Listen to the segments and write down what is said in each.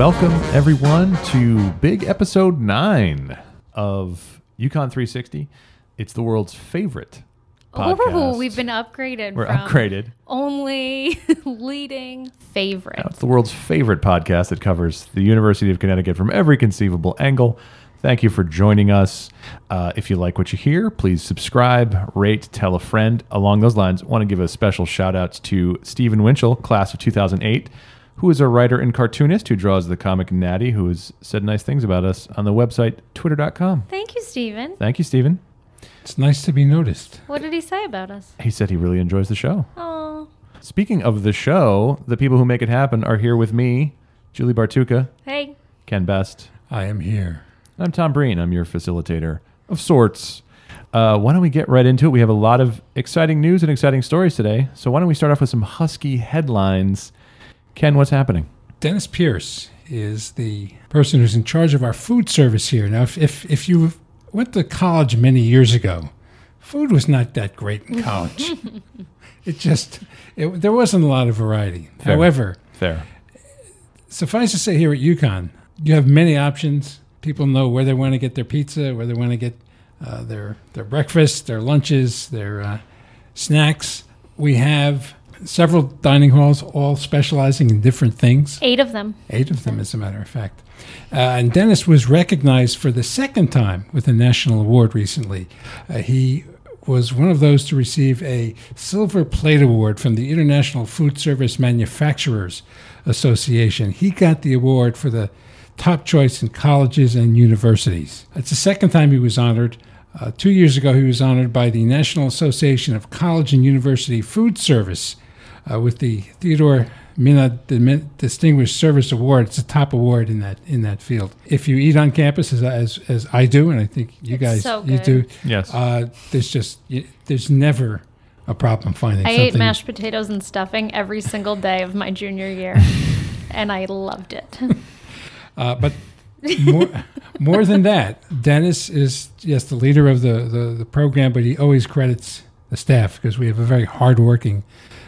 Welcome, everyone, to big episode nine of UConn 360. It's the world's favorite podcast. Oh, we've been upgraded. We're from upgraded. Only leading favorite. Now, it's the world's favorite podcast that covers the University of Connecticut from every conceivable angle. Thank you for joining us. Uh, if you like what you hear, please subscribe, rate, tell a friend. Along those lines, I want to give a special shout out to Stephen Winchell, class of 2008, who is a writer and cartoonist who draws the comic Natty, who has said nice things about us on the website twitter.com. Thank you, Stephen. Thank you, Stephen. It's nice to be noticed. What did he say about us? He said he really enjoys the show. Oh, Speaking of the show, the people who make it happen are here with me, Julie Bartucca, hey. Ken Best. I am here. I'm Tom Breen. I'm your facilitator of sorts. Uh, why don't we get right into it? We have a lot of exciting news and exciting stories today. So why don't we start off with some husky headlines? Ken, what's happening? Dennis Pierce is the person who's in charge of our food service here. Now, if, if, if you went to college many years ago, food was not that great in college. it just, it, there wasn't a lot of variety. Fair. However, Fair. suffice to say here at UConn, you have many options. People know where they want to get their pizza, where they want to get uh, their their breakfast, their lunches, their uh, snacks. We have several dining halls, all specializing in different things. Eight of them. Eight of them, as a matter of fact. Uh, and Dennis was recognized for the second time with a national award recently. Uh, he was one of those to receive a Silver Plate Award from the International Food Service Manufacturers Association. He got the award for the top choice in colleges and universities. It's the second time he was honored. Uh, two years ago, he was honored by the National Association of College and University Food Service uh, with the Theodore Minah Distinguished Service Award. It's a top award in that in that field. If you eat on campus, as as, as I do, and I think you It's guys so you do, Yes. uh, there's just y- there's never a problem finding I something. ate mashed potatoes and stuffing every single day of my junior year, and I loved it. Uh, but more, more than that, Dennis is yes the leader of the, the, the program, but he always credits the staff because we have a very hardworking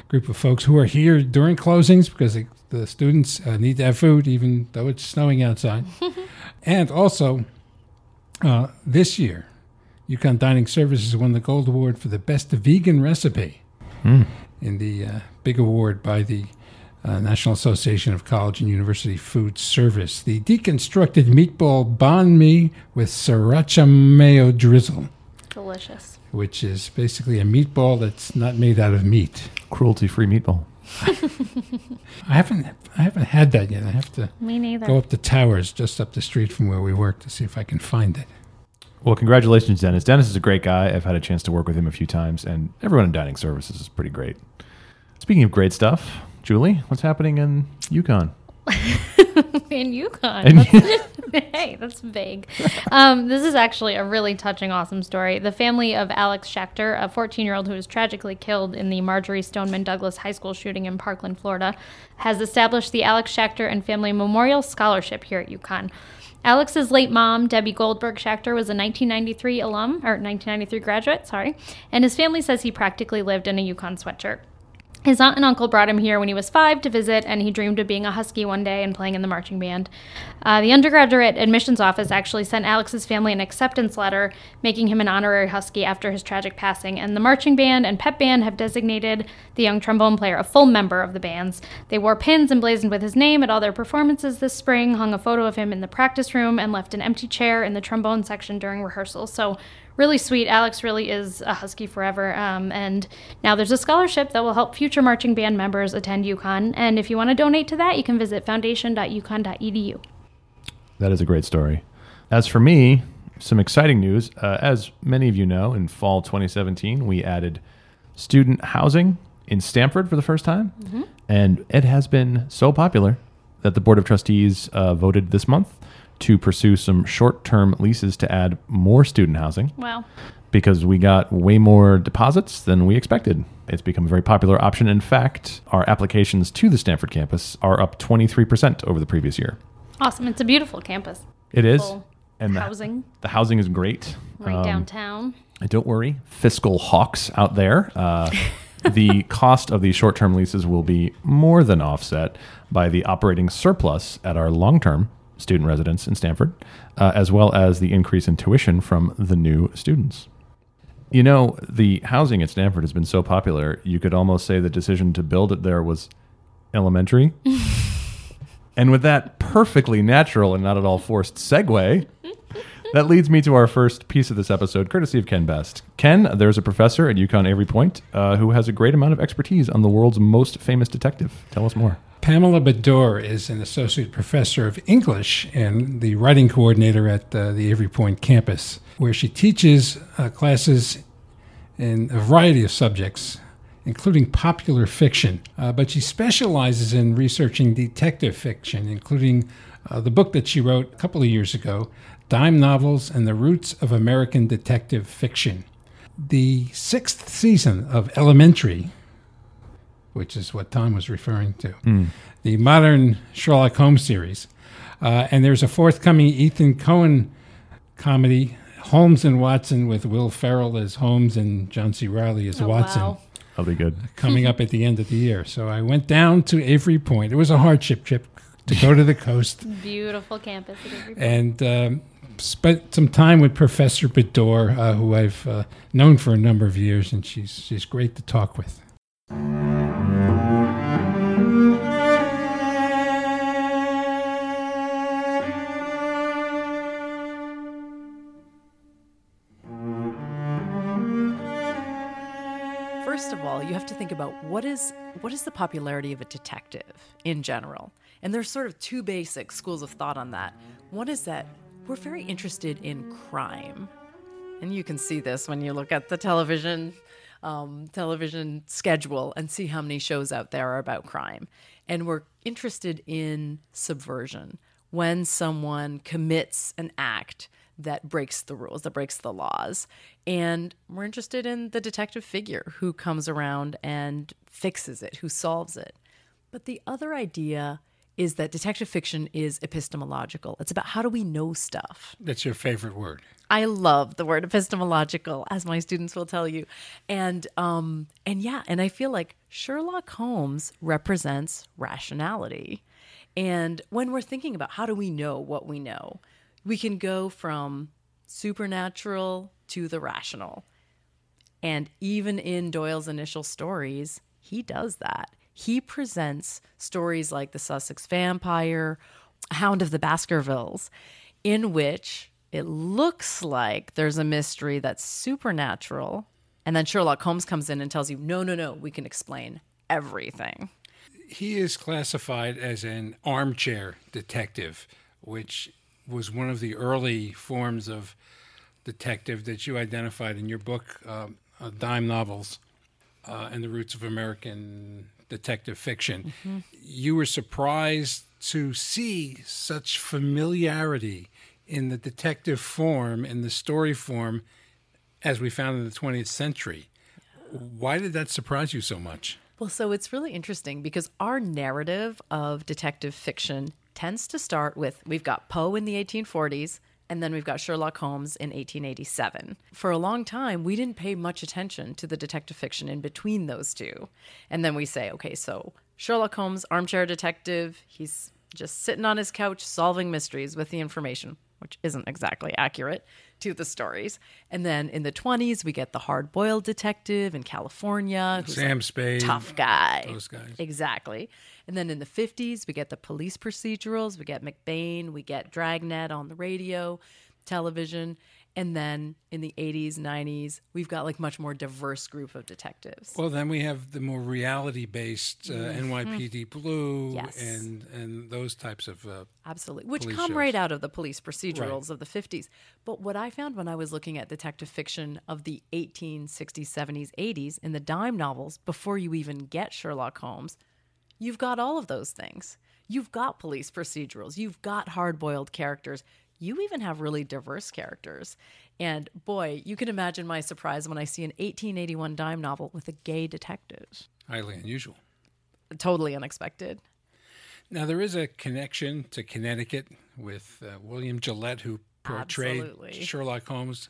group of folks who are here during closings because the, the students uh, need to have food even though it's snowing outside. and also, uh, this year, UConn Dining Services won the Gold Award for the best vegan recipe Hmm. in the uh, big award by the uh, National Association of College and University Food Service. The deconstructed meatball banh mi with sriracha mayo drizzle, Delicious. Which is basically a meatball that's not made out of meat. Cruelty-free meatball. I haven't I haven't had that yet. I have to Me neither. go up the towers just up the street from where we work to see if I can find it. Well, congratulations, Dennis. Dennis is a great guy. I've had a chance to work with him a few times, and everyone in dining services is pretty great. Speaking of great stuff, Julie, what's happening in UConn? in UConn. And- That's- hey, that's vague. Um, this is actually a really touching, awesome story. The family of Alex Schachter, a 14 year old who was tragically killed in the Marjory Stoneman Douglas High School shooting in Parkland, Florida, has established the Alex Schachter and Family Memorial Scholarship here at UConn. Alex's late mom, Debbie Goldberg Schachter, was a 1993 alum, or 1993 graduate, sorry, and his family says he practically lived in a UConn sweatshirt. His aunt and uncle brought him here when he was five to visit, and he dreamed of being a Husky one day and playing in the marching band. Uh, the undergraduate admissions office actually sent Alex's family an acceptance letter making him an honorary Husky after his tragic passing, and the marching band and pep band have designated the young trombone player a full member of the bands. They wore pins emblazoned with his name at all their performances this spring, hung a photo of him in the practice room, and left an empty chair in the trombone section during rehearsals. So, really sweet. Alex really is a Husky forever. Um, and now there's a scholarship that will help future marching band members attend UConn. And if you want to donate to that, you can visit foundation.uconn.edu. That is a great story. As for me, some exciting news. Uh, as many of you know, in fall 2017, we added student housing in Stamford for the first time. And it has been so popular that the Board of Trustees uh, voted this month to pursue some short term leases to add more student housing Wow. because we got way more deposits than we expected. It's become a very popular option. In fact, our applications to the Stamford campus are up 23% over the previous year. Awesome. It's a beautiful campus. It is. And the, housing the housing is great. right Um, downtown. and don't worry, fiscal hawks out there. Uh, the cost of these short term leases will be more than offset by the operating surplus at our long term student residence in Stamford, uh, as well as the increase in tuition from the new students. You know, the housing at Stamford has been so popular, you could almost say the decision to build it there was elementary. and with that perfectly natural and not at all forced segue, that leads me to our first piece of this episode, courtesy of Ken Best. Ken, there's a professor at UConn Avery Point uh, who has a great amount of expertise on the world's most famous detective. Tell us more. Pamela Bedore is an associate professor of English and the writing coordinator at uh, the Avery Point campus, where she teaches uh, classes in a variety of subjects, including popular fiction. Uh, but she specializes in researching detective fiction, including uh, the book that she wrote a couple of years ago, Dime Novels and the Roots of American Detective Fiction. The sixth season of Elementary, which is what Tom was referring to, Hmm. the modern Sherlock Holmes series. Uh, and there's a forthcoming Ethan Cohen comedy, Holmes and Watson, with Will Ferrell as Holmes and John C. Reilly as Oh, Watson, wow. That'll be good. coming up at the end of the year. So I went down to Avery Point. It was a hardship trip to go to the coast Beautiful campus. at Avery Point. and um, spent some time with Professor Bedore, uh, who I've uh, known for a number of years, and she's she's great to talk with. First of all, you have to think about what is what is the popularity of a detective in general. And there's sort of two basic schools of thought on that. One is that we're very interested in crime. And you can see this when you look at the television um, television schedule and see how many shows out there are about crime. And we're interested in subversion when someone commits an act that breaks the rules, that breaks the laws. And we're interested in the detective figure who comes around and fixes it, who solves it. But the other idea is that detective fiction is epistemological. It's about how do we know stuff. That's your favorite word. I love the word epistemological, as my students will tell you. And um, and yeah, and I feel like Sherlock Holmes represents rationality. And when we're thinking about how do we know what we know, we can go from supernatural to the rational. And even in Doyle's initial stories, he does that. He presents stories like The Sussex Vampire, Hound of the Baskervilles, in which it looks like there's a mystery that's supernatural. And then Sherlock Holmes comes in and tells you, no, no, no, we can explain everything. He is classified as an armchair detective, which was one of the early forms of detective that you identified in your book, um, uh, Dime Novels uh, and the Roots of American Detective Fiction. Mm-hmm. You were surprised to see such familiarity in the detective form, in the story form, as we found in the 20th century. Why did that surprise you so much? Well, so it's really interesting because our narrative of detective fiction tends to start with we've got Poe in the 1840s and then we've got Sherlock Holmes in 1887. For a long time, we didn't pay much attention to the detective fiction in between those two. And then we say, okay, so Sherlock Holmes, armchair detective, he's just sitting on his couch solving mysteries with the information, which isn't exactly accurate to the stories. And then in the 20s, we get the hard boiled detective in California Sam Spade. tough guy. Those guys. Exactly. And then in the 50s, we get the police procedurals, we get McBain, we get Dragnet on the radio, television. And then in the 80s, 90s, we've got like much more diverse group of detectives. Well, then we have the more reality-based uh, NYPD Blue Mm-hmm. Yes. and and those types of. Uh, Absolutely. Which come shows. right out of the police procedurals of the 50s. But what I found when I was looking at detective fiction of the 1860s, 70s, 80s in the dime novels, before you even get Sherlock Holmes, you've got all of those things. You've got police procedurals, you've got hard boiled characters, you even have really diverse characters. And boy, you can imagine my surprise when I see an 1881 dime novel with a gay detective. highly unusual. Totally unexpected. Now there is a connection to Connecticut with uh, William Gillette, who portrayed Absolutely. Sherlock Holmes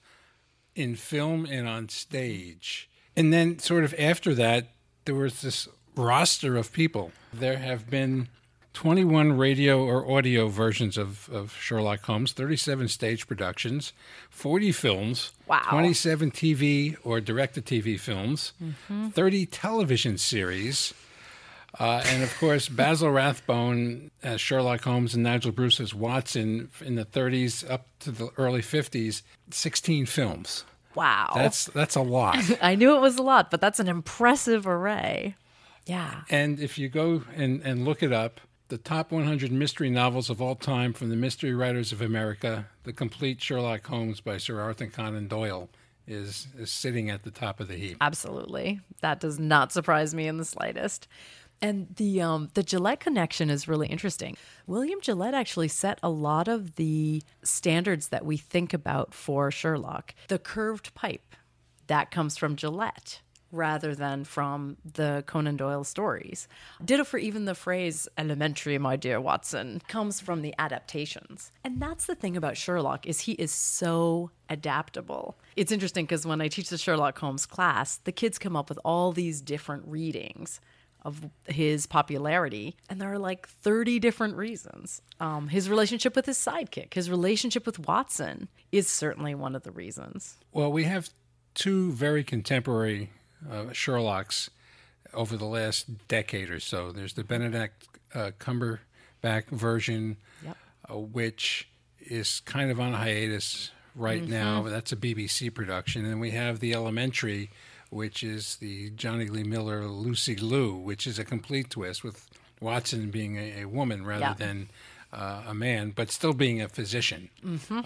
in film and on stage. And then, sort of after that, there was this roster of people. There have been 21 radio or audio versions of, of Sherlock Holmes, 37 stage productions, 40 films, Wow. 27 TV or direct to TV films, 30 television series. Uh, and of course, Basil Rathbone as Sherlock Holmes and Nigel Bruce as Watson in the 30s up to the early 50s, 16 films. Wow. That's that's a lot. I knew it was a lot, but that's an impressive array. Yeah. And if you go and, and look it up, the top 100 mystery novels of all time from the Mystery Writers of America, The Complete Sherlock Holmes by Sir Arthur Conan Doyle is, is sitting at the top of the heap. Absolutely. That does not surprise me in the slightest. And the um, the Gillette connection is really interesting. William Gillette actually set a lot of the standards that we think about for Sherlock. The curved pipe that comes from Gillette rather than from the Conan Doyle stories. Ditto for even the phrase elementary my dear Watson comes from the adaptations. And that's the thing about Sherlock is he is so adaptable. It's interesting because when I teach the Sherlock Holmes class, the kids come up with all these different readings of his popularity, and there are like 30 different reasons. Um, his relationship with his sidekick, his relationship with Watson is certainly one of the reasons. Well, we have two very contemporary uh, Sherlocks over the last decade or so. There's the Benedict uh, Cumberbatch version, Yep. uh, which is kind of on hiatus right now. That's a BBC production. And we have The Elementary, which is the Jonny Lee Miller Lucy Liu, which is a complete twist with Watson being a, a woman rather Yeah. than uh, a man, but still being a physician,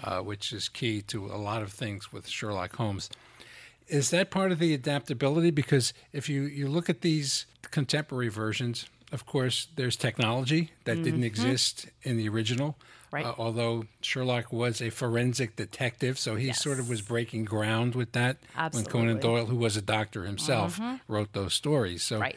uh, which is key to a lot of things with Sherlock Holmes. Is that part of the adaptability? Because if you, you look at these contemporary versions, of course, there's technology that didn't exist in the original. Mm-hmm. Right. Uh, although Sherlock was a forensic detective, so he Yes. sort of was breaking ground with that when Conan Mm-hmm. Doyle, who was a doctor himself, wrote those stories. So Right.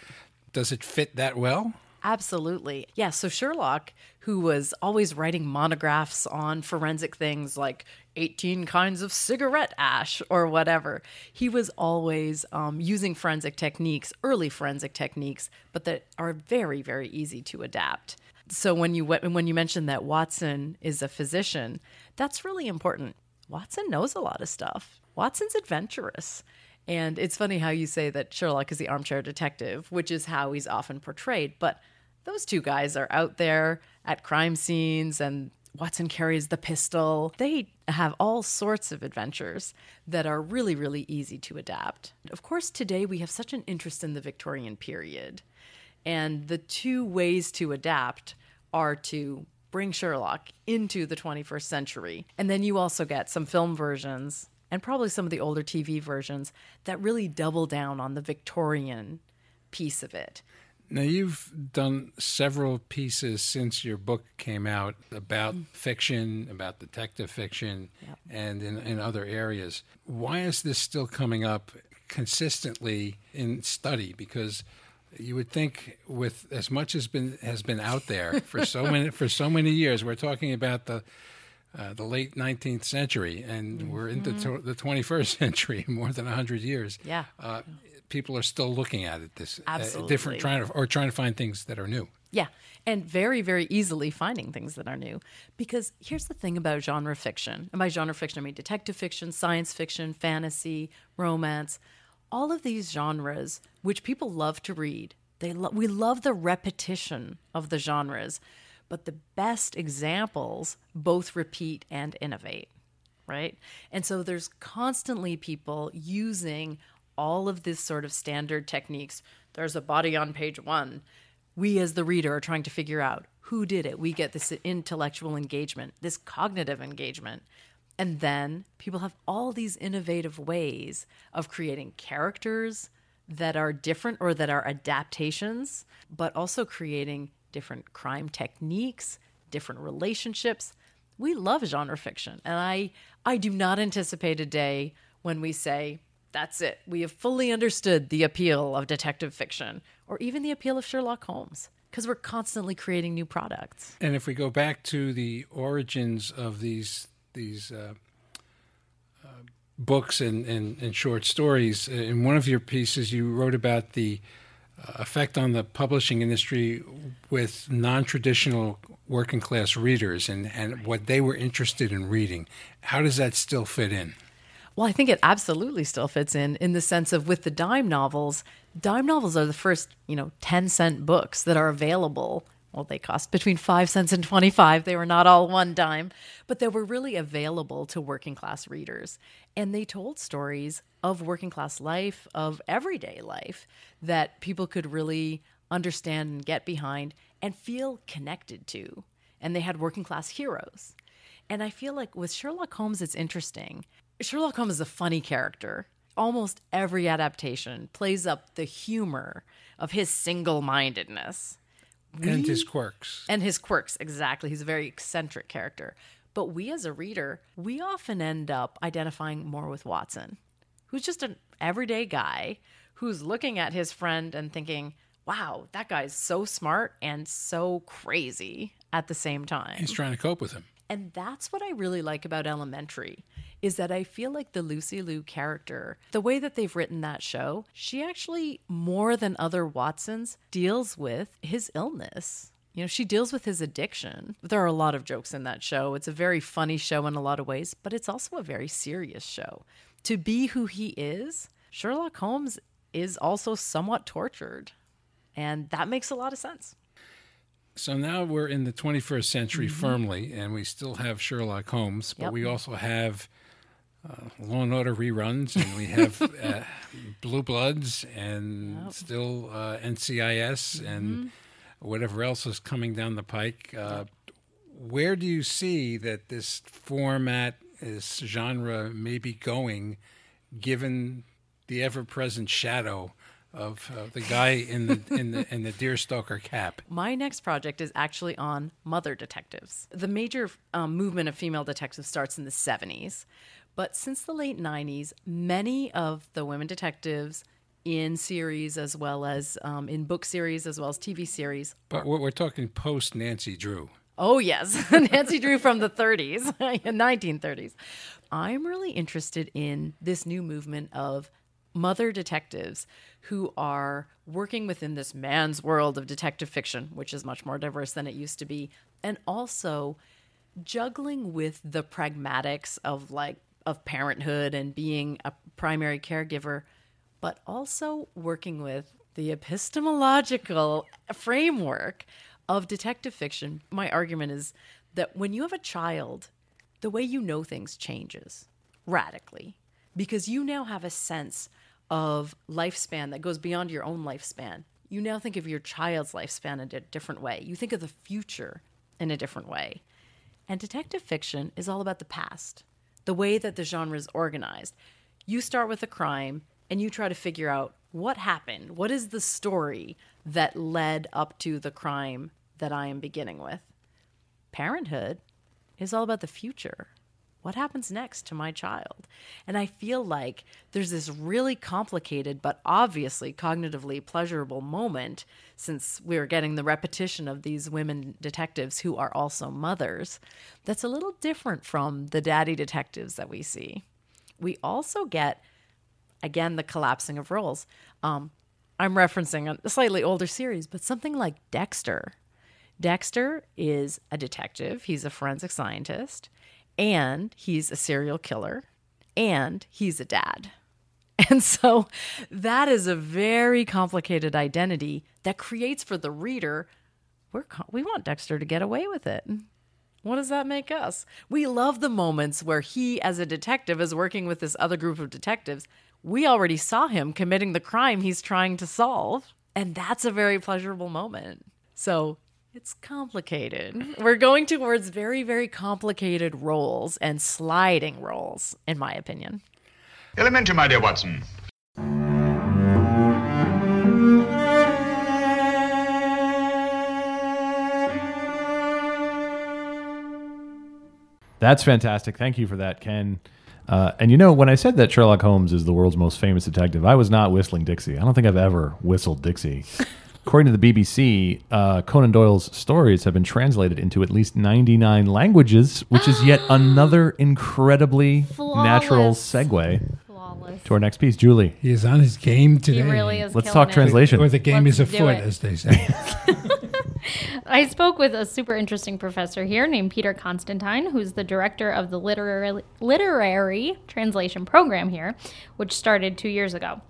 does it fit that well? Absolutely. Yeah. So Sherlock, who was always writing monographs on forensic things like 18 kinds of cigarette ash or whatever, he was always um, using forensic techniques, early forensic techniques, but that are very, very easy to adapt. So when you when you mentioned that Watson is a physician, that's really important. Watson knows a lot of stuff. Watson's adventurous. And it's funny how you say that Sherlock is the armchair detective, which is how he's often portrayed. But those two guys are out there at crime scenes, and Watson carries the pistol. They have all sorts of adventures that are really, really easy to adapt. Of course, today we have such an interest in the Victorian period. And the two ways to adapt are to bring Sherlock into the 21st century. And then you also get some film versions and probably some of the older TV versions that really double down on the Victorian piece of it. Now, you've done several pieces since your book came out about fiction, about detective fiction, Yep. and in, in other areas. Why is this still coming up consistently in study? Because you would think, with as much as been has been out there for so many for so many years, we're talking about the uh, the late 19th century, and we're into to- the 21st century, more than 100 years. Yeah. Uh, people are still looking at it this uh, different, trying to or trying to find things that are new. Yeah, and very, very easily finding things that are new. Because here's the thing about genre fiction. And by genre fiction, I mean detective fiction, science fiction, fantasy, romance. All of these genres, which people love to read, they lo- we love the repetition of the genres. But the best examples both repeat and innovate right? And so there's constantly people using all of this sort of standard techniques. There's a body on page one. We, as the reader, are trying to figure out who did it. We get this intellectual engagement, this cognitive engagement. And then people have all these innovative ways of creating characters that are different or that are adaptations, but also creating different crime techniques, different relationships we love genre fiction and i i do not anticipate a day when we say that's it we have fully understood the appeal of detective fiction or even the appeal of sherlock holmes because we're constantly creating new products And if we go back to the origins of these these uh, uh, books and, and, and short stories, uh, in one of your pieces you wrote about the effect on the publishing industry with non-traditional working class readers and, and what they were interested in reading. How does that still fit in? Well, I think it absolutely still fits in in the sense of with the dime novels, dime novels are the first, you know, 10 cent books that are available. Well, they cost between 5 cents and 25. They were not all one dime, but they were really available to working class readers. And they told stories of working class life, of everyday life that people could really understand and get behind and feel connected to. And they had working class heroes. And I feel like with Sherlock Holmes, it's interesting. Sherlock Holmes is a funny character. Almost every adaptation plays up the humor of his single mindedness. And his quirks. And his quirks, exactly. He's a very eccentric character. But we as a reader, we often end up identifying more with Watson, who's just an everyday guy who's looking at his friend and thinking, wow, that guy's so smart and so crazy at the same time. He's trying to cope with him. And that's what I really like about Elementary is that I feel like the Lucy Liu character, the way that they've written that show, she actually more than other Watsons deals with his illness. You know, she deals with his addiction. There are a lot of jokes in that show. It's a very funny show in a lot of ways, but it's also a very serious show. To be who he is, Sherlock Holmes is also somewhat tortured. And that makes a lot of sense. So now we're in the 21st century mm-hmm. firmly, and we still have Sherlock Holmes, but yep. we also have uh, Law and Order reruns, and we have uh, Blue Bloods, and yep. still uh, NCIS, mm-hmm. and whatever else is coming down the pike. Uh, where do you see that this format, this genre, may be going, given the ever-present shadow of uh, the guy in the in the in the deerstalker cap. My next project is actually on mother detectives. The major um, movement of female detectives starts in the 70s, but since the late 90s, many of the women detectives in series as well as um, in book series as well as TV series. But we're, we're talking post Nancy Drew. Oh yes, Nancy Drew from the 30s, 1930s. I'm really interested in this new movement of mother detectives who are working within this man's world of detective fiction, which is much more diverse than it used to be, and also juggling with the pragmatics of like of parenthood and being a primary caregiver, but also working with the epistemological framework of detective fiction. My argument is that when you have a child, the way you know things changes radically because you now have a sense of lifespan that goes beyond your own lifespan. You now think of your child's lifespan in a different way. You think of the future in a different way. And detective fiction is all about the past, the way that the genre is organized. You start with a crime and you try to figure out what happened. What is the story that led up to the crime that I am beginning with? Parenthood is all about the future what happens next to my child? And I feel like there's this really complicated, but obviously cognitively pleasurable moment since we're getting the repetition of these women detectives who are also mothers that's a little different from the daddy detectives that we see. We also get, again, the collapsing of roles. Um, I'm referencing a slightly older series, but something like Dexter. Dexter is a detective, he's a forensic scientist and he's a serial killer and he's a dad. And so that is a very complicated identity that creates for the reader we're we want Dexter to get away with it. What does that make us? We love the moments where he as a detective is working with this other group of detectives. We already saw him committing the crime he's trying to solve, and that's a very pleasurable moment. So, it's complicated. We're going towards very, very complicated roles and sliding roles, in my opinion. Elementary, my dear Watson. That's fantastic. Thank you for that, Ken. Uh, and you know, when I said that Sherlock Holmes is the world's most famous detective, I was not whistling Dixie. I don't think I've ever whistled Dixie. According to the BBC, uh, Conan Doyle's stories have been translated into at least 99 languages, which is yet another incredibly Flawless. natural segue. Flawless. To our next piece, Julie. He is on his game today. He really is. Let's killing talk it. translation. Or the game Let's is do afoot, it. as they say. I spoke with a super interesting professor here named Peter Constantine, who's the director of the literary, literary translation program here, which started two years ago.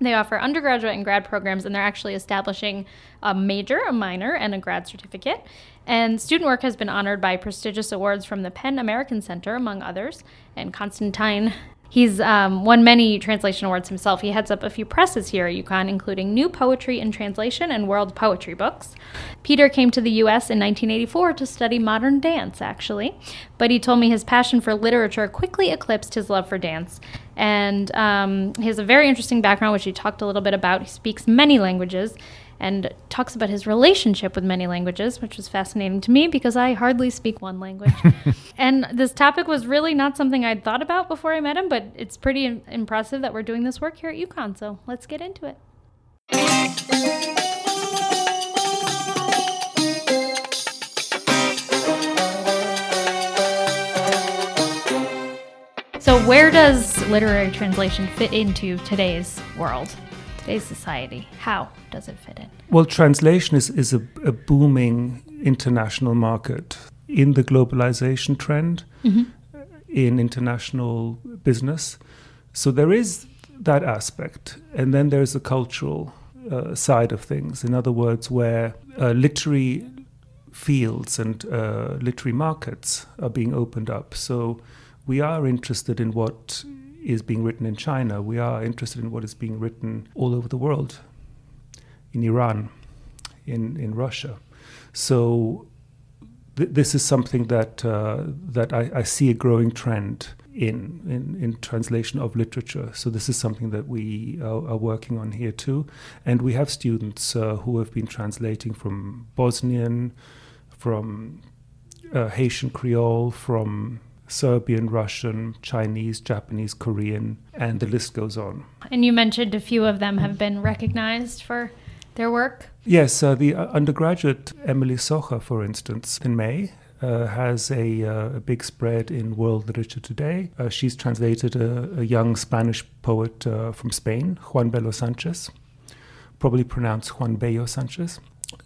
They offer undergraduate and grad programs, and they're actually establishing a major, a minor, and a grad certificate. And student work has been honored by prestigious awards from the PEN American Center, among others. And Constantine, he's um, won many translation awards himself. He heads up a few presses here at UConn, including New Poetry in Translation and World Poetry Books. Peter came to the U.S. in 1984 to study modern dance, actually, but he told me his passion for literature quickly eclipsed his love for dance. And um, he has a very interesting background, which he talked a little bit about. He speaks many languages and talks about his relationship with many languages, which was fascinating to me because I hardly speak one language. and this topic was really not something I'd thought about before I met him, but it's pretty im- impressive that we're doing this work here at UConn. So let's get into it. So, where does literary translation fit into today's world, today's society? How does it fit in? Well, translation is, is a, a booming international market in the globalization trend, in international business. So there is that aspect. And then there's a cultural uh, side of things. In other words, where uh, literary fields and uh, literary markets are being opened up. So we are interested in what is being written in China. We are interested in what is being written all over the world, in Iran, in, in Russia. So th- this is something that uh, that I, I see a growing trend in, in in translation of literature. So this is something that we are, are working on here too, and we have students uh, who have been translating from Bosnian, from uh, Haitian Creole, from Serbian, Russian, Chinese, Japanese, Korean, and the list goes on. And you mentioned a few of them have been recognized for their work. Yes, uh, the uh, undergraduate Emily Socha, for instance, in May. Uh, has a, uh, a big spread in World Literature Today. Uh, she's translated a, a young Spanish poet uh, from Spain, Juan Bello Sanchez, probably pronounced Juan Bello Sanchez.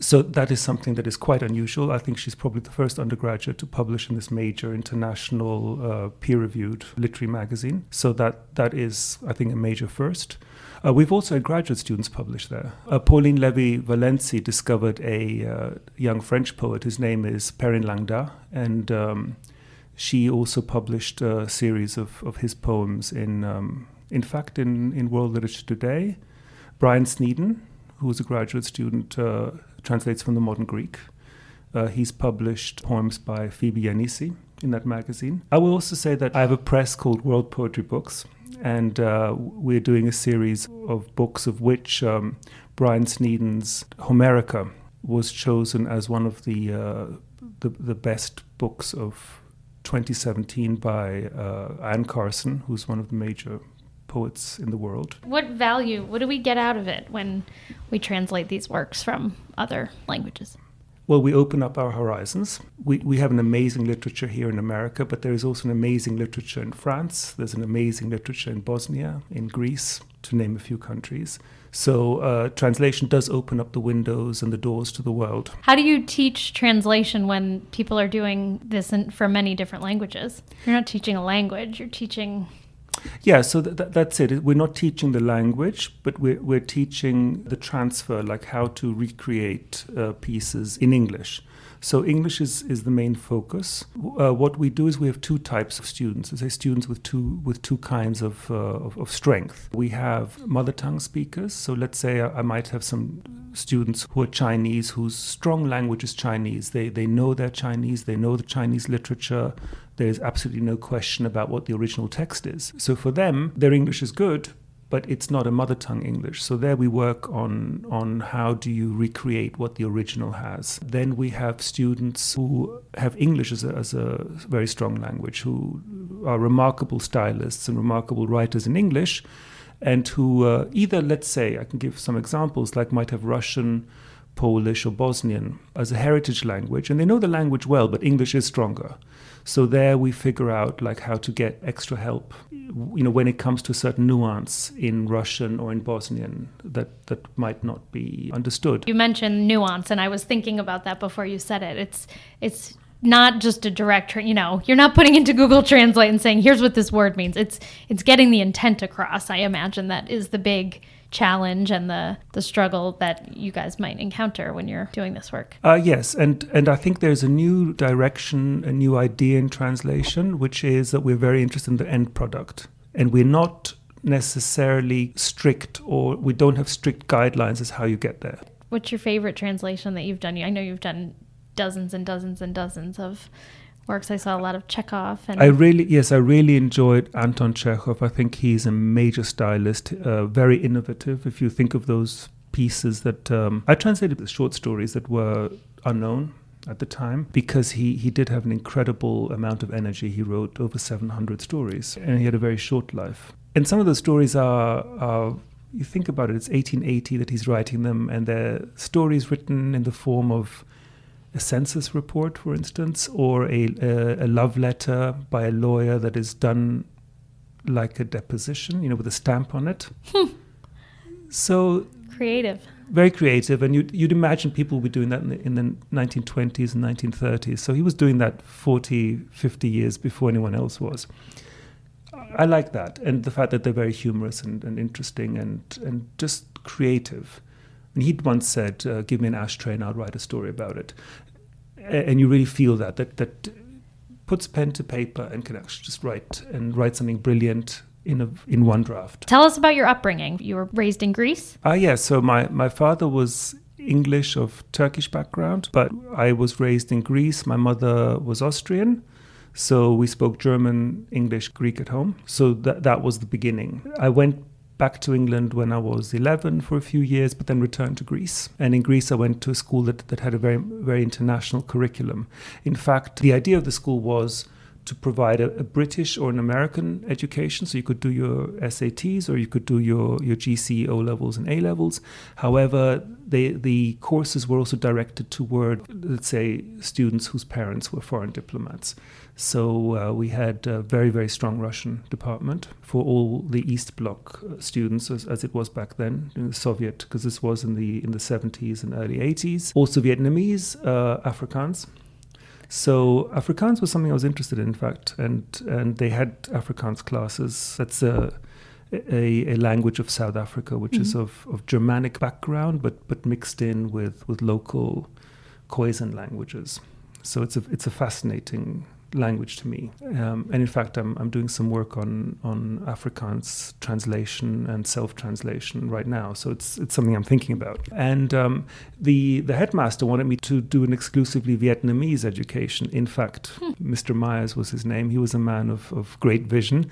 So that is something that is quite unusual. I think she's probably the first undergraduate to publish in this major international uh, peer-reviewed literary magazine. So that that is, I think, a major first. Uh, we've also had graduate students publish there. Uh, Pauline Levy Valensi discovered a uh, young French poet. whose name is Perrin Langda, and um, she also published a series of, of his poems in, um, in fact, in, in World Literature Today. Brian Sneeden, who is a graduate student, uh, translates from the modern Greek. Uh, he's published poems by Phoebe Giannisi in that magazine. I will also say that I have a press called World Poetry Books, and uh, we're doing a series of books of which um, Brian Sneeden's Homerica was chosen as one of the, uh, the, the best books of 2017 by uh, Anne Carson, who's one of the major poets in the world. What value, what do we get out of it when we translate these works from other languages? Well, we open up our horizons. We, we have an amazing literature here in America, but there is also an amazing literature in France. There's an amazing literature in Bosnia, in Greece, to name a few countries. So, uh, translation does open up the windows and the doors to the world. How do you teach translation when people are doing this in, for many different languages? You're not teaching a language, you're teaching. Yeah, so th- th- that's it. We're not teaching the language, but we're, we're teaching the transfer, like how to recreate uh, pieces in English. So English is, is the main focus. Uh, what we do is we have two types of students. I say students with two with two kinds of, uh, of, of strength. We have mother tongue speakers. So let's say I, I might have some students who are Chinese, whose strong language is Chinese. They they know their Chinese. They know the Chinese literature. There's absolutely no question about what the original text is. So for them, their English is good, but it's not a mother tongue English. So there we work on on how do you recreate what the original has. Then we have students who have English as a, as a very strong language, who are remarkable stylists and remarkable writers in English, and who uh, either let's say I can give some examples like might have Russian Polish or Bosnian as a heritage language, and they know the language well, but English is stronger. So there we figure out like how to get extra help, you know, when it comes to a certain nuance in Russian or in Bosnian that that might not be understood. You mentioned nuance, and I was thinking about that before you said it. It's it's not just a direct, you know, you're not putting into Google Translate and saying, "Here's what this word means." It's it's getting the intent across. I imagine that is the big challenge and the the struggle that you guys might encounter when you're doing this work. Uh, yes, and and I think there's a new direction, a new idea in translation, which is that we're very interested in the end product, and we're not necessarily strict, or we don't have strict guidelines as how you get there. What's your favorite translation that you've done? I know you've done dozens and dozens and dozens of works. I saw a lot of Chekhov. And I really, yes, I really enjoyed Anton Chekhov. I think he's a major stylist, uh, very innovative. If you think of those pieces that um, I translated the short stories that were unknown at the time because he, he did have an incredible amount of energy. He wrote over 700 stories and he had a very short life. And some of those stories are, are you think about it, it's 1880 that he's writing them, and they're stories written in the form of a census report, for instance, or a, a, a, love letter by a lawyer that is done like a deposition, you know, with a stamp on it. Hmm. so creative. Very creative, and you'd, you'd imagine people would be doing that in the, in the 1920s and 1930s. So he was doing that 40, 50 years before anyone else was. I like that, and the fact that they're very humorous and, and interesting and, and just creative. And he'd once said, uh, "Give me an ashtray, and I'll write a story about it." And you really feel that that that puts pen to paper and can actually just write and write something brilliant in a, in one draft. Tell us about your upbringing. You were raised in Greece. Ah, uh, yeah. So my my father was English of Turkish background, but I was raised in Greece. My mother was Austrian. So we spoke German, English, Greek at home. So that that was the beginning. I went back to England when I was 11 for a few years, but then returned to Greece. And in Greece, I went to a school that, that had a very, very international curriculum. In fact, the idea of the school was to provide a, a, British or an American education. So you could do your SATs or you could do your, your GCE O levels and A levels. However, they, the courses were also directed toward, let's say, students whose parents were foreign diplomats. So uh, we had a very, very strong Russian department for all the East Bloc uh, students, as, as it was back then, in the Soviet, because this was in the in the 70s and early 80s. Also Vietnamese, uh, Afrikaans. So Afrikaans was something I was interested in, in fact, and and they had Afrikaans classes. That's a a, a language of South Africa, which mm-hmm. is of, of Germanic background, but but mixed in with with local Khoisan languages. So it's a it's a fascinating language to me. Um, and in fact, I'm, I'm doing some work on, on Afrikaans translation and self translation right now. So it's, it's something I'm thinking about. And um, the, the headmaster wanted me to do an exclusively Vietnamese education. In fact, hmm. Mr. Myers was his name. He was a man of, of great vision.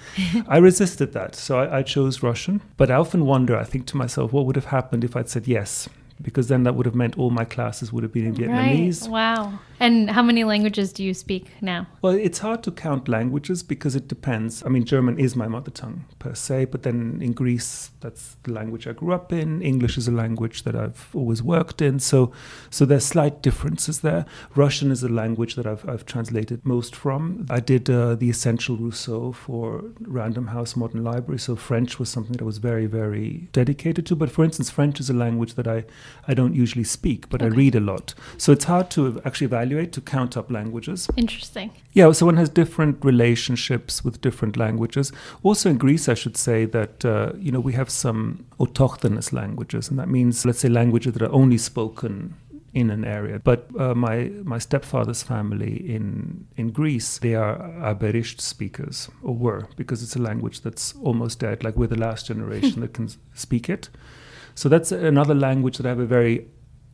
I resisted that. So I, I chose Russian. But I often wonder, I think to myself, what would have happened if I'd said yes? because then that would have meant all my classes would have been in Vietnamese. Right. Wow. And how many languages do you speak now? Well, it's hard to count languages because it depends. I mean, German is my mother tongue per se, but then in Greece, that's the language I grew up in. English is a language that I've always worked in. So, so there's slight differences there. Russian is a language that I've, I've translated most from. I did uh, the Essential Rousseau for Random House Modern Library. So French was something that I was very, very dedicated to. But for instance, French is a language that I I don't usually speak, but okay. I read a lot. So it's hard to actually evaluate, to count up languages. Interesting. Yeah, so one has different relationships with different languages. Also in Greece, I should say that, uh, you know, we have some autochthonous languages, and that means, let's say, languages that are only spoken in an area. But uh, my my stepfather's family in in Greece, they are Aberisht speakers or were because it's a language that's almost dead. Like we're the last generation that can speak it. So that's another language that I have a very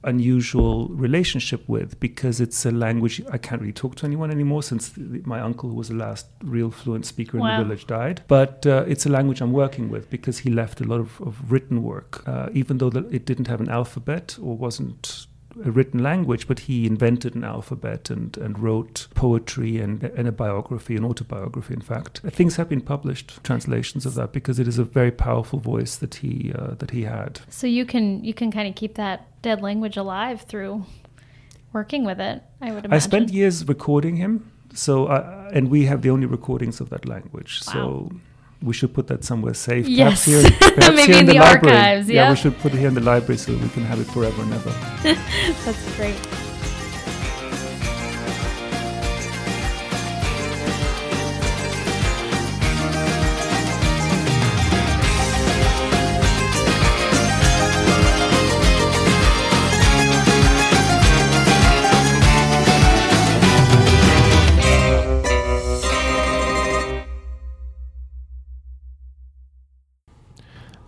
unusual relationship with because it's a language I can't really talk to anyone anymore since my uncle, who was the last real fluent speaker wow. in the village, died. But uh, it's a language I'm working with because he left a lot of, of written work, uh, even though the, it didn't have an alphabet or wasn't a written language, but he invented an alphabet and, and wrote poetry and, and a biography, an autobiography, in fact. Things have been published, translations of that, because it is a very powerful voice that he uh, that he had. So you can you can kind of keep that dead language alive through working with it. I would imagine. I spent years recording him, so I, and we have the only recordings of that language. Wow. So we should put that somewhere safe. Yes. Perhaps here, perhaps Maybe here in in, the library. archives, Yeah, yeah. we should put it here in the library so we can have it forever and ever. That's great.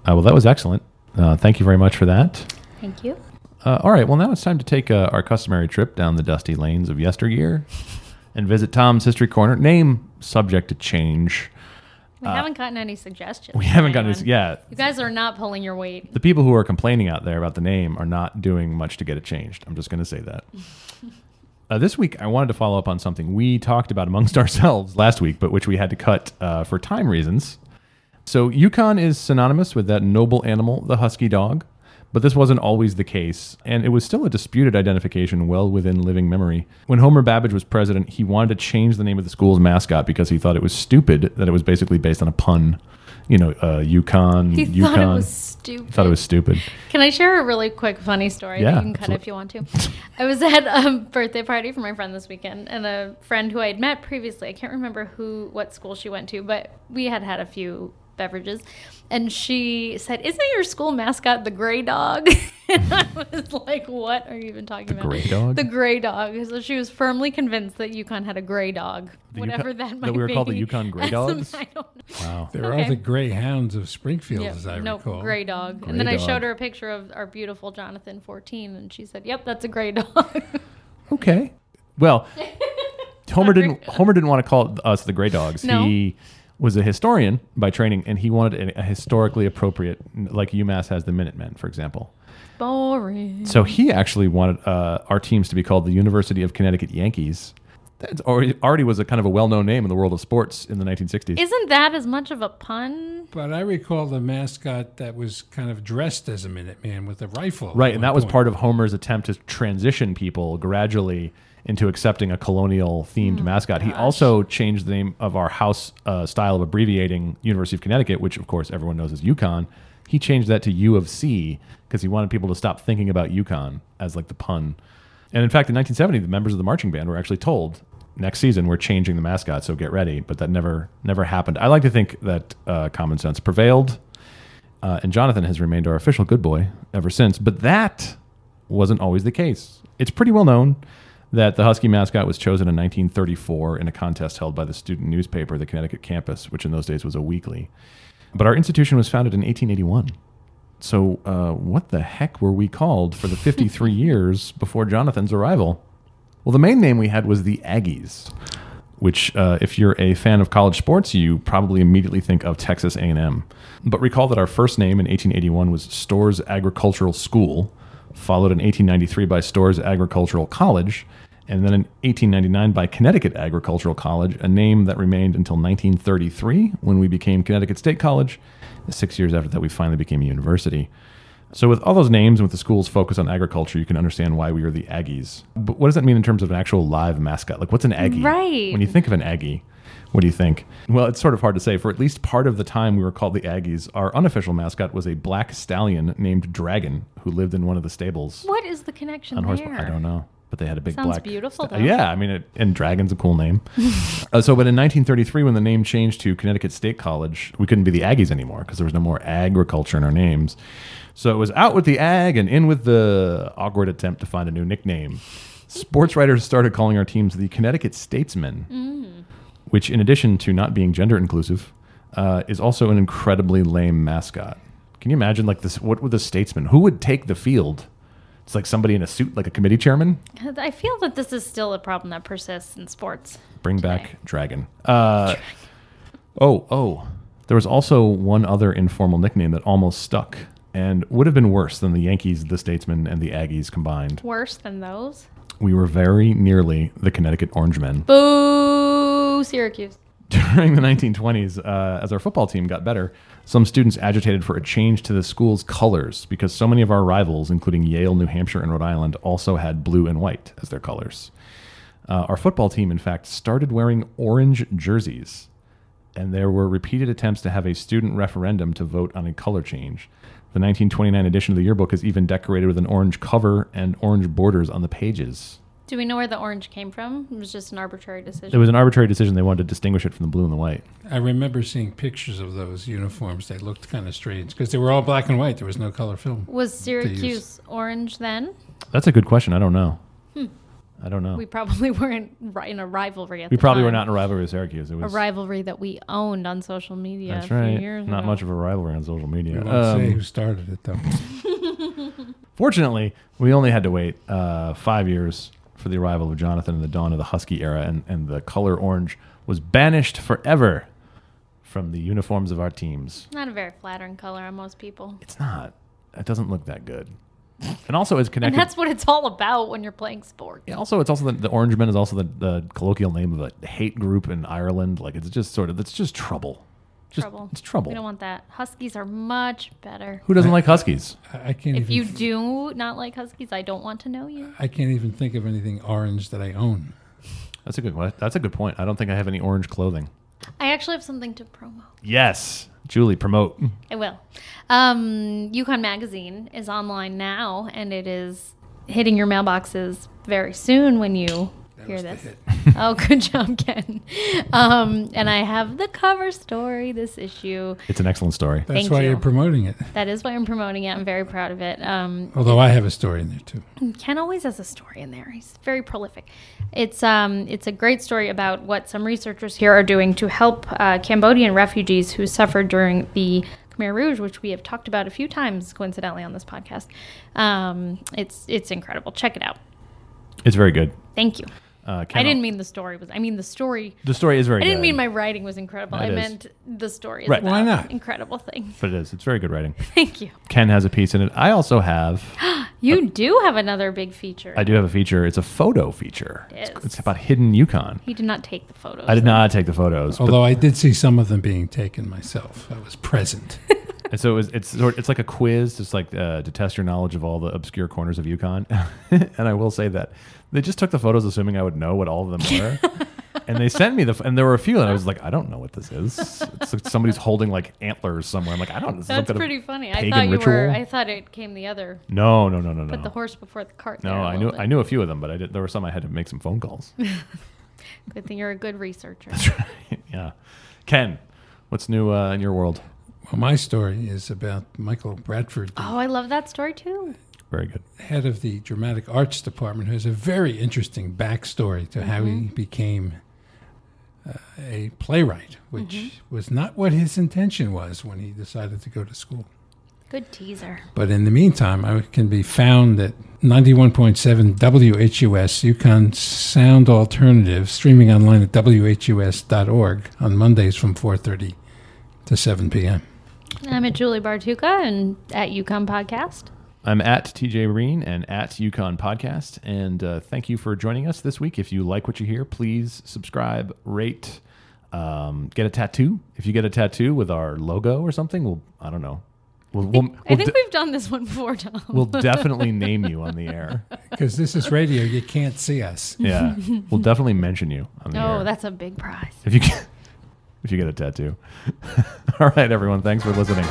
Uh, well, that was excellent. Uh, thank you very much for that. Thank you. Uh, all right. Well, now it's time to take uh, our customary trip down the dusty lanes of yesteryear and visit Tom's History Corner. Name subject to change. We haven't gotten any suggestions. Uh, We haven't gotten anyone. this. Yeah. You guys are not pulling your weight. The people who are complaining out there about the name are not doing much to get it changed. I'm just going to say that. Uh, this week, I wanted to follow up on something we talked about amongst ourselves last week, but which we had to cut uh, for time reasons. So, UConn is synonymous with that noble animal, the husky dog, but this wasn't always the case, and it was still a disputed identification well within living memory. When Homer Babbidge was president, he wanted to change the name of the school's mascot because he thought it was stupid that it was basically based on a pun. You know, uh, Yukon, He Yukon. thought it was stupid. thought it was stupid. Can I share a really quick funny story Yeah, that you can cut if you want to? I was at a birthday party for my friend this weekend, and a friend who I had met previously. I can't remember who, what school she went to, but we had had a few beverages, and she said, "Isn't your school mascot the gray dog?" and I was like, "What are you even talking about?" The gray dog? The gray dog. So she was firmly convinced that UConn had a gray dog, The whatever UConn- that that might be. we were called the UConn Gray Dogs? I don't know. Wow. There Okay. are the Greyhounds of Springfield, Yeah, as I no, recall. gray dog. Gray and then I showed her a picture of our beautiful Jonathan 14, and she said, "Yep, that's a gray dog." Okay. Well, Homer didn't Homer didn't want to call us the Gray Dogs. No. He was a historian by training, and he wanted a, a historically appropriate, like UMass has the Minutemen, for example. Boring. So he actually wanted uh, our teams to be called the University of Connecticut Yankees. That already already was a kind of a well known name in the world of sports in the 1960s. Isn't that as much of a pun? But I recall the mascot that was kind of dressed as a Minuteman with a rifle. Right, and one that was part of Homer's attempt to transition people gradually into accepting a colonial themed mascot. He also changed the name of our house uh, style of abbreviating University of Connecticut, which of course everyone knows as UConn. He changed that to U of C because he wanted people to stop thinking about UConn as like the pun. And in fact, in 1970, the members of the marching band were actually told next season we're changing the mascot, so get ready. But that never never happened. I like to think that uh, common sense prevailed. Uh, and Jonathan has remained our official good boy ever since. But that wasn't always the case. It's pretty well known that the Husky mascot was chosen in 1934 in a contest held by the student newspaper, the Connecticut Campus, which in those days was a weekly. But our institution was founded in 1881. So, uh, what the heck were we called for the 53 years before Jonathan's arrival? Well, the main name we had was the Aggies, which, uh, if you're a fan of college sports, you probably immediately think of Texas A&M. But recall that our first name in 1881 was Storrs Agricultural School, followed in 1893 by Storrs Agricultural College, and then in 1899 by Connecticut Agricultural College, a name that remained until 1933 when we became Connecticut State College. Six years after that, we finally became a university. So, with all those names and with the school's focus on agriculture, you can understand why we are the Aggies. But what does that mean in terms of an actual live mascot? Like, what's an Aggie? Right. When you think of an Aggie, what do you think? Well, it's sort of hard to say. For at least part of the time we were called the Aggies, our unofficial mascot was a black stallion named Dragon who lived in one of the stables What is the connection on there? horseback. I don't know. But they had a big Sounds black. beautiful, though. Yeah, I mean, it, and Dragon's a cool name. uh, so, but in 1933, when the name changed to Connecticut State College, we couldn't be the Aggies anymore because there was no more agriculture in our names. So it was out with the ag and in with the awkward attempt to find a new nickname. Sports writers started calling our teams the Connecticut Statesmen, Mm. Which, in addition to not being gender inclusive, uh, is also an incredibly lame mascot. Can you imagine, like this? What would the statesman? Who would take the field? It's like somebody in a suit, like a committee chairman. I feel that this is still a problem that persists in sports. Bring back dragon. Uh, oh, oh. There was also one other informal nickname that almost stuck. and would have been worse than the Yankees, the Statesmen, and the Aggies combined. Worse than those. We were very nearly the Connecticut Orangemen. Boo, Syracuse. During the 1920s, uh, as our football team got better, some students agitated for a change to the school's colors because so many of our rivals, including Yale, New Hampshire, and Rhode Island, also had blue and white as their colors. Uh, our football team, in fact, started wearing orange jerseys, and there were repeated attempts to have a student referendum to vote on a color change. The 1929 edition of the yearbook is even decorated with an orange cover and orange borders on the pages. Do we know where the orange came from? It was just an arbitrary decision. It was an arbitrary decision. They wanted to distinguish it from the blue and the white. I remember seeing pictures of those uniforms. They looked kind of strange because they were all black and white. There was no color film. Was. Syracuse orange then? That's a good question. I don't know. I don't know. We We, probably weren't in a rivalry at the probably were not in a rivalry with Syracuse. It was a rivalry that we owned on social media that's a few right. years Not ago. much of a rivalry on social We media. won't say Um, who started it though. Fortunately, we only had to wait uh, five years for the arrival of Jonathan and the dawn of the Husky era, and, and the color orange was banished forever from the uniforms of our teams. Not a very flattering color on most people. It's not. It doesn't look that good. And also, it's connected. And that's what it's all about when you're playing sports. Yeah, also, it's also the, the Orangemen is also the, the colloquial name of a hate group in Ireland. Like it's just sort of it's just trouble. Just, trouble. It's trouble. We don't want that. Huskies are much better. Who doesn't like Huskies? I I can't If even. you do not like Huskies, I don't want to know you. I can't even think of anything orange that I own. That's a good. que- That's a good point. I don't think I have any orange clothing. I actually have something to promote. Yes, Julie, promote. I will. Um, UConn Magazine is online now, and it is hitting your mailboxes very soon when you hear this. oh, good job, Ken. Um, and I have the cover story this issue. It's an excellent story. That's Thank why you. you. are promoting it. That is why I'm promoting it. I'm very proud of it. Um, Although I have a story in there too. Ken always has a story in there. He's very prolific. It's um it's a great story about what some researchers here are doing to help uh, Cambodian refugees who suffered during the Khmer Rouge, which we have talked about a few times coincidentally on this podcast. Um, it's it's incredible. Check it out. It's very good. Thank you. Uh, I didn't mean the story was. I mean the story. the story is very. Good. I didn't good, mean my writing was incredible. It I is. meant the story. Is Right. about Why not? Incredible thing. but it is. It's very good writing. Thank you. Ken has a piece in it. I also have. You do have another big feature. I do have a feature. It's a photo feature. It It's, it's about hidden UConn. he did not take the photos. I did not take the photos, but Although I did see some of them being taken myself. I was present. And so it was, it's sort it's like a quiz, just like uh, to test your knowledge of all the obscure corners of UConn. and I will say that they just took the photos, assuming I would know what all of them were. and they sent me the, f- and there were a few, and I was like, I don't know what this is. It's like somebody's holding like antlers somewhere. I'm like, I don't. This is some That's kind of pretty funny. I pagan thought you ritual. were. I thought it came the other. no, no, no, no, no. Put no. the horse before the cart. no, there a I little knew bit. I knew a few of them, but I did. There were some I had to make some phone calls. Good thing you're a good researcher. yeah, Ken, what's new uh, in your world? Well, my story is about Michael Bradford, the oh, I love that story too. Very good. head of the Dramatic Arts Department, who has a very interesting backstory to how he Mm-hmm. became uh, a playwright, which Mm-hmm. was not what his intention was when he decided to go to school. Good teaser. But in the meantime, I can be found at 91.7 WHUS, UConn Sound Alternative, streaming online at WHUS.org on Mondays from 4.30 to 7 p.m. I'm at Julie Bartucca and at UConn Podcast. I'm at TJ Reen and at UConn Podcast. And uh, thank you for joining us this week. If you like what you hear, please subscribe, rate, um, get a tattoo. If you get a tattoo with our logo or something, we'll, I don't know. We'll, we'll, I we'll, think de- we've done this one before, Tom. we'll definitely name you on the air. Because this is radio, you can't see us. Yeah. We'll definitely mention you on the oh, air. that's a big prize. if you get, if you get a tattoo. All right, everyone. Thanks for listening.